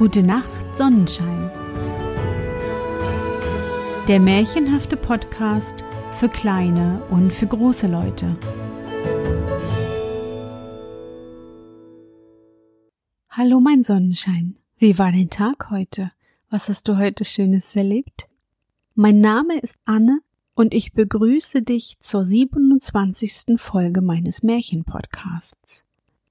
Gute Nacht, Sonnenschein. Der märchenhafte Podcast für kleine und für große Leute. Hallo, mein Sonnenschein. Wie war dein Tag heute? Was hast du heute Schönes erlebt? Mein Name ist Anne und ich begrüße dich zur 27. Folge meines Märchenpodcasts.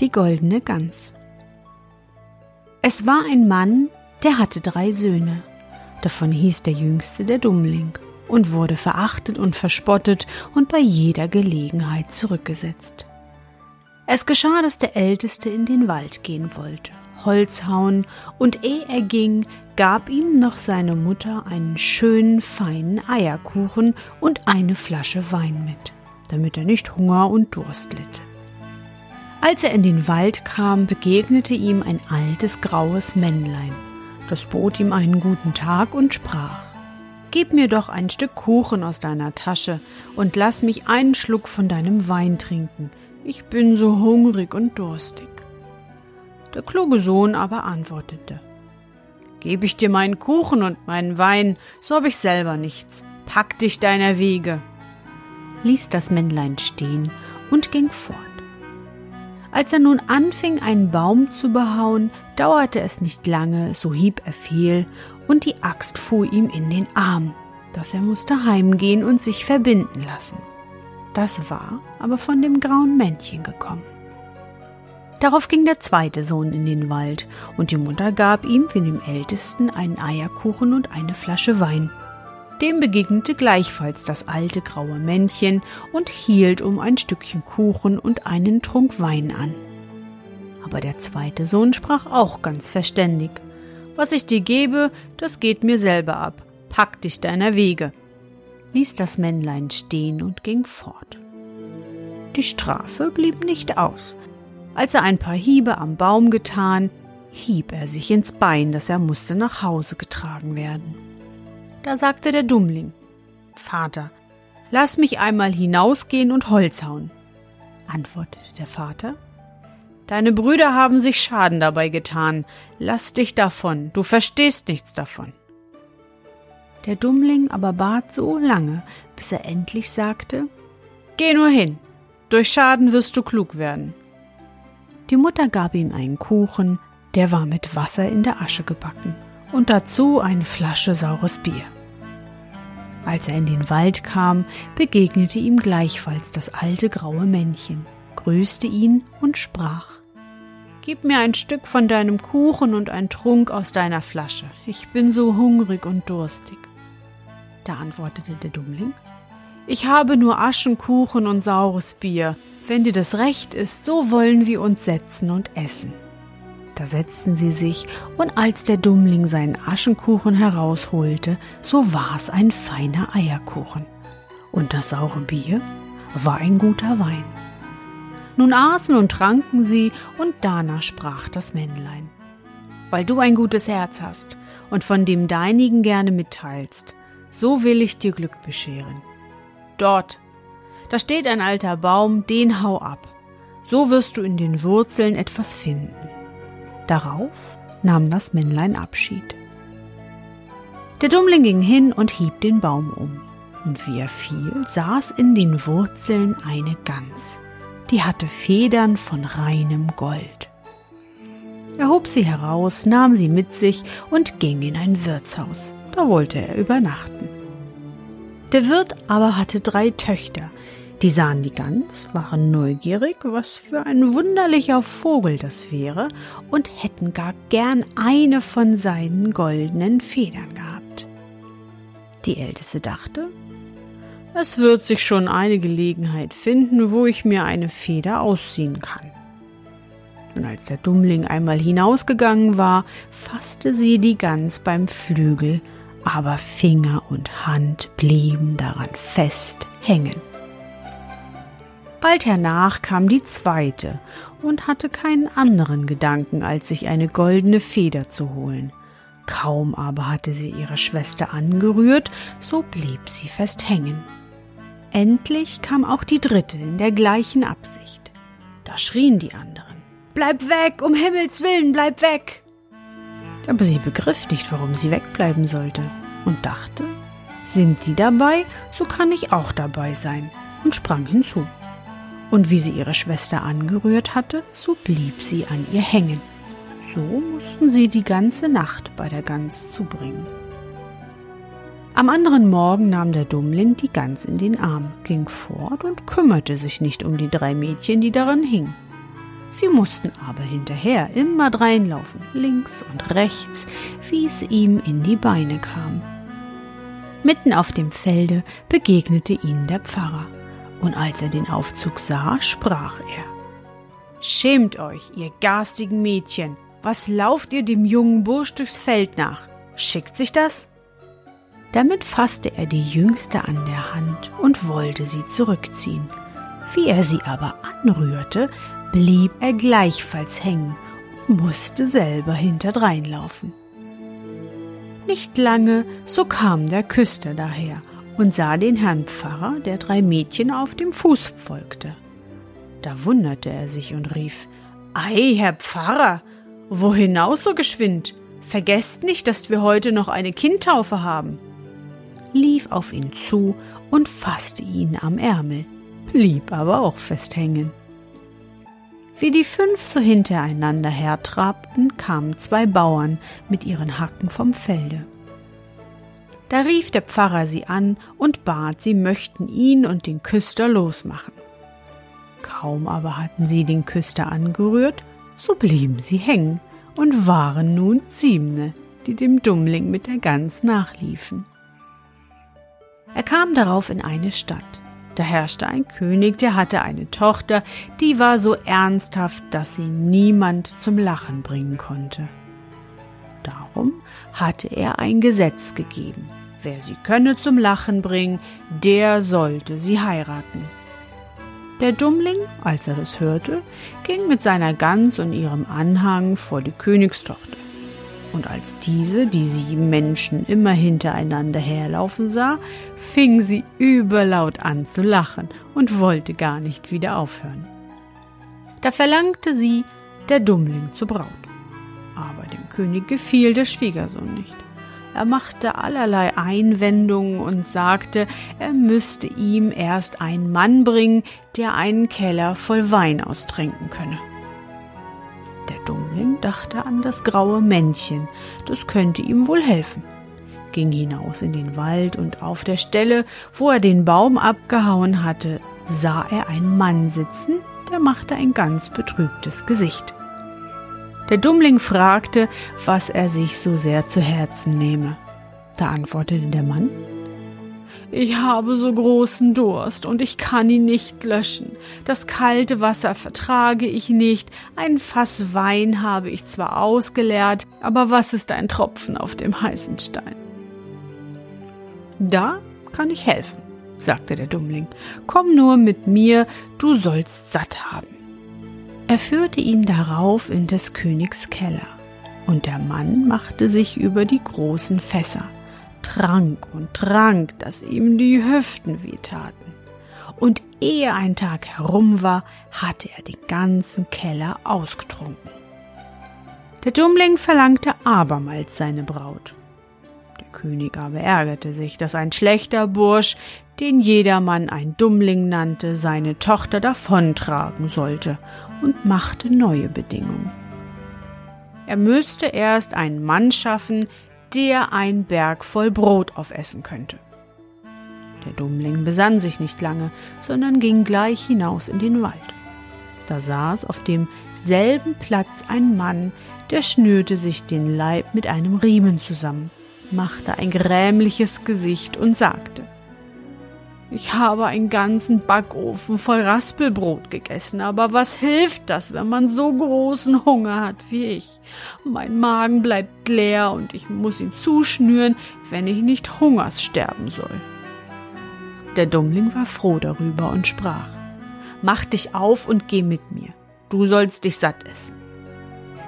Die goldene Gans. Es war ein Mann, der hatte drei Söhne. Davon hieß der jüngste der Dummling und wurde verachtet und verspottet und bei jeder Gelegenheit zurückgesetzt. Es geschah, dass der Älteste in den Wald gehen wollte, Holz hauen, und ehe er ging, gab ihm noch seine Mutter einen schönen, feinen Eierkuchen und eine Flasche Wein mit, damit er nicht Hunger und Durst litt. Als er in den Wald kam, begegnete ihm ein altes graues Männlein. Das bot ihm einen guten Tag und sprach Gib mir doch ein Stück Kuchen aus deiner Tasche und lass mich einen Schluck von deinem Wein trinken. Ich bin so hungrig und durstig. Der kluge Sohn aber antwortete Geb ich dir meinen Kuchen und meinen Wein, so hab ich selber nichts. Pack dich deiner Wege. ließ das Männlein stehen und ging fort. Als er nun anfing, einen Baum zu behauen, dauerte es nicht lange, so hieb er fehl, und die Axt fuhr ihm in den Arm, dass er musste heimgehen und sich verbinden lassen. Das war aber von dem grauen Männchen gekommen. Darauf ging der zweite Sohn in den Wald, und die Mutter gab ihm wie dem Ältesten einen Eierkuchen und eine Flasche Wein. Dem begegnete gleichfalls das alte graue Männchen und hielt um ein Stückchen Kuchen und einen Trunk Wein an. Aber der zweite Sohn sprach auch ganz verständig. Was ich dir gebe, das geht mir selber ab. Pack dich deiner Wege. ließ das Männlein stehen und ging fort. Die Strafe blieb nicht aus. Als er ein paar Hiebe am Baum getan, hieb er sich ins Bein, dass er musste nach Hause getragen werden. Da sagte der Dummling Vater, lass mich einmal hinausgehen und Holz hauen. Antwortete der Vater Deine Brüder haben sich Schaden dabei getan. Lass dich davon, du verstehst nichts davon. Der Dummling aber bat so lange, bis er endlich sagte Geh nur hin, durch Schaden wirst du klug werden. Die Mutter gab ihm einen Kuchen, der war mit Wasser in der Asche gebacken und dazu eine Flasche saures Bier. Als er in den Wald kam, begegnete ihm gleichfalls das alte graue Männchen, grüßte ihn und sprach Gib mir ein Stück von deinem Kuchen und ein Trunk aus deiner Flasche. Ich bin so hungrig und durstig. Da antwortete der Dummling Ich habe nur Aschenkuchen und saures Bier. Wenn dir das recht ist, so wollen wir uns setzen und essen. Da setzten sie sich, und als der Dummling seinen Aschenkuchen herausholte, so war's ein feiner Eierkuchen. Und das saure Bier war ein guter Wein. Nun aßen und tranken sie, und danach sprach das Männlein. Weil du ein gutes Herz hast und von dem deinigen gerne mitteilst, so will ich dir Glück bescheren. Dort, da steht ein alter Baum, den hau ab, so wirst du in den Wurzeln etwas finden. Darauf nahm das Männlein Abschied. Der Dummling ging hin und hieb den Baum um. Und wie er fiel, saß in den Wurzeln eine Gans. Die hatte Federn von reinem Gold. Er hob sie heraus, nahm sie mit sich und ging in ein Wirtshaus. Da wollte er übernachten. Der Wirt aber hatte drei Töchter, die sahen die Gans, waren neugierig, was für ein wunderlicher Vogel das wäre, und hätten gar gern eine von seinen goldenen Federn gehabt. Die Älteste dachte, es wird sich schon eine Gelegenheit finden, wo ich mir eine Feder ausziehen kann. Und als der Dummling einmal hinausgegangen war, fasste sie die Gans beim Flügel, aber Finger und Hand blieben daran fest hängen. Bald hernach kam die zweite und hatte keinen anderen Gedanken, als sich eine goldene Feder zu holen. Kaum aber hatte sie ihre Schwester angerührt, so blieb sie fest hängen. Endlich kam auch die dritte in der gleichen Absicht. Da schrien die anderen. Bleib weg, um Himmels willen, bleib weg! Aber sie begriff nicht, warum sie wegbleiben sollte und dachte, sind die dabei, so kann ich auch dabei sein, und sprang hinzu. Und wie sie ihre Schwester angerührt hatte, so blieb sie an ihr hängen. So mussten sie die ganze Nacht bei der Gans zubringen. Am anderen Morgen nahm der Dummling die Gans in den Arm, ging fort und kümmerte sich nicht um die drei Mädchen, die daran hingen. Sie mussten aber hinterher immer dreinlaufen, links und rechts, wie es ihm in die Beine kam. Mitten auf dem Felde begegnete ihnen der Pfarrer, und als er den Aufzug sah, sprach er Schämt euch, ihr garstigen Mädchen, was lauft ihr dem jungen Bursch durchs Feld nach? Schickt sich das? Damit fasste er die Jüngste an der Hand und wollte sie zurückziehen. Wie er sie aber anrührte, blieb er gleichfalls hängen und musste selber hinterdrein laufen. Nicht lange, so kam der Küster daher und sah den Herrn Pfarrer, der drei Mädchen auf dem Fuß folgte. Da wunderte er sich und rief Ei, Herr Pfarrer, wo hinaus so geschwind? Vergesst nicht, dass wir heute noch eine Kindtaufe haben. Lief auf ihn zu und fasste ihn am Ärmel, blieb aber auch fest hängen. Wie die fünf so hintereinander hertrabten, kamen zwei Bauern mit ihren Hacken vom Felde. Da rief der Pfarrer sie an und bat, sie möchten ihn und den Küster losmachen. Kaum aber hatten sie den Küster angerührt, so blieben sie hängen und waren nun Siebne, die dem Dummling mit der Gans nachliefen. Er kam darauf in eine Stadt. Da herrschte ein König, der hatte eine Tochter, die war so ernsthaft, dass sie niemand zum Lachen bringen konnte. Darum hatte er ein Gesetz gegeben. Wer sie könne zum Lachen bringen, der sollte sie heiraten. Der Dummling, als er das hörte, ging mit seiner Gans und ihrem Anhang vor die Königstochter. Und als diese die sieben Menschen immer hintereinander herlaufen sah, fing sie überlaut an zu lachen und wollte gar nicht wieder aufhören. Da verlangte sie der Dummling zur Braut. Aber dem König gefiel der Schwiegersohn nicht. Er machte allerlei Einwendungen und sagte, er müsste ihm erst einen Mann bringen, der einen Keller voll Wein austrinken könne. Der Dummling dachte an das graue Männchen, das könnte ihm wohl helfen, ging hinaus in den Wald und auf der Stelle, wo er den Baum abgehauen hatte, sah er einen Mann sitzen, der machte ein ganz betrübtes Gesicht. Der Dummling fragte, was er sich so sehr zu Herzen nehme. Da antwortete der Mann, ich habe so großen Durst und ich kann ihn nicht löschen. Das kalte Wasser vertrage ich nicht. Ein Fass Wein habe ich zwar ausgeleert, aber was ist ein Tropfen auf dem heißen Stein? Da kann ich helfen, sagte der Dummling. Komm nur mit mir, du sollst satt haben. Er führte ihn darauf in des Königs Keller, und der Mann machte sich über die großen Fässer, trank und trank, dass ihm die Hüften wehtaten. Und ehe ein Tag herum war, hatte er den ganzen Keller ausgetrunken. Der Dummling verlangte abermals seine Braut. Der König aber ärgerte sich, dass ein schlechter Bursch, den jedermann ein Dummling nannte, seine Tochter davontragen sollte und machte neue Bedingungen. Er müsste erst einen Mann schaffen, der ein Berg voll Brot aufessen könnte. Der Dummling besann sich nicht lange, sondern ging gleich hinaus in den Wald. Da saß auf demselben Platz ein Mann, der schnürte sich den Leib mit einem Riemen zusammen, machte ein grämliches Gesicht und sagte Ich habe einen ganzen Backofen voll Raspelbrot gegessen, aber was hilft das, wenn man so großen Hunger hat wie ich? Mein Magen bleibt leer und ich muss ihn zuschnüren, wenn ich nicht Hungers sterben soll. Der Dummling war froh darüber und sprach, Mach dich auf und geh mit mir, du sollst dich satt essen.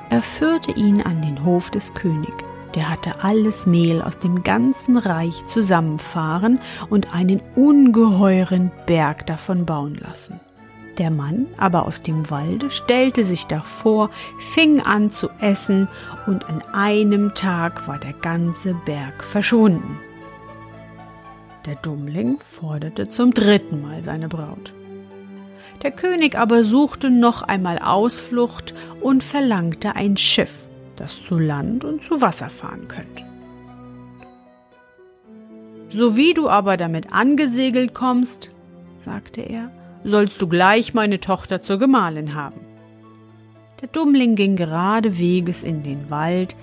Er führte ihn an den Hof des Königs der hatte alles Mehl aus dem ganzen Reich zusammenfahren und einen ungeheuren Berg davon bauen lassen. Der Mann aber aus dem Walde stellte sich davor, fing an zu essen, und an einem Tag war der ganze Berg verschwunden. Der Dummling forderte zum dritten Mal seine Braut. Der König aber suchte noch einmal Ausflucht und verlangte ein Schiff, das zu Land und zu Wasser fahren könnte. So wie du aber damit angesegelt kommst, sagte er, sollst du gleich meine Tochter zur Gemahlin haben. Der Dummling ging gerade Weges in den Wald,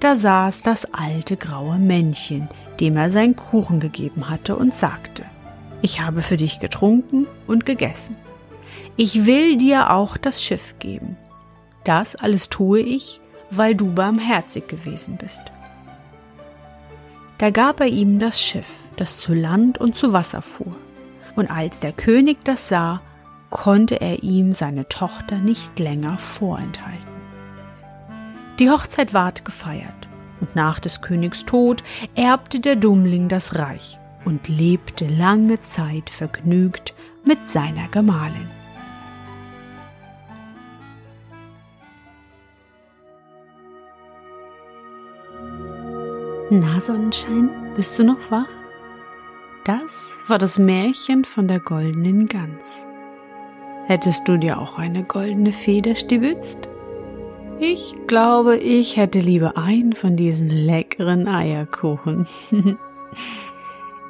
da saß das alte graue Männchen, dem er seinen Kuchen gegeben hatte, und sagte Ich habe für dich getrunken und gegessen. Ich will dir auch das Schiff geben. Das alles tue ich, weil du barmherzig gewesen bist. Da gab er ihm das Schiff, das zu Land und zu Wasser fuhr. Und als der König das sah, konnte er ihm seine Tochter nicht länger vorenthalten. Die Hochzeit ward gefeiert, und nach des Königs Tod erbte der Dummling das Reich und lebte lange Zeit vergnügt mit seiner Gemahlin. Na, Sonnenschein, bist du noch wach? Das war das Märchen von der goldenen Gans. Hättest du dir auch eine goldene Feder stibitzt? Ich glaube, ich hätte lieber einen von diesen leckeren Eierkuchen.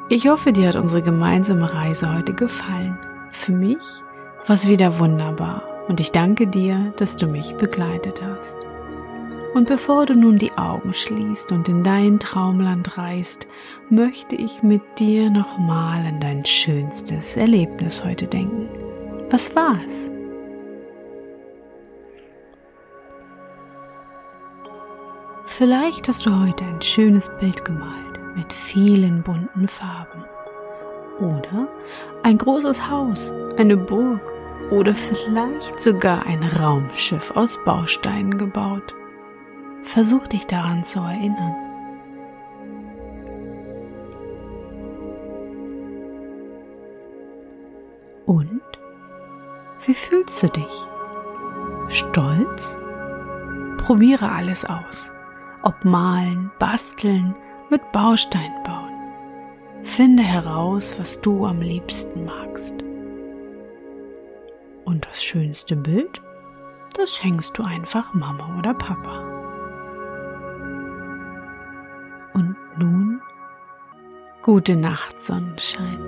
ich hoffe, dir hat unsere gemeinsame Reise heute gefallen. Für mich war es wieder wunderbar und ich danke dir, dass du mich begleitet hast. Und bevor du nun die Augen schließt und in dein Traumland reist, möchte ich mit dir nochmal an dein schönstes Erlebnis heute denken. Was war's? Vielleicht hast du heute ein schönes Bild gemalt mit vielen bunten Farben. Oder ein großes Haus, eine Burg oder vielleicht sogar ein Raumschiff aus Bausteinen gebaut. Versuch dich daran zu erinnern. Und? Wie fühlst du dich? Stolz? Probiere alles aus. Ob malen, basteln, mit Bausteinen bauen. Finde heraus, was du am liebsten magst. Und das schönste Bild, das schenkst du einfach Mama oder Papa. Gute Nacht, Sonnenschein.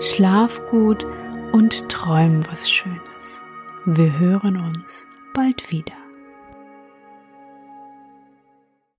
Schlaf gut und träum was Schönes. Wir hören uns bald wieder.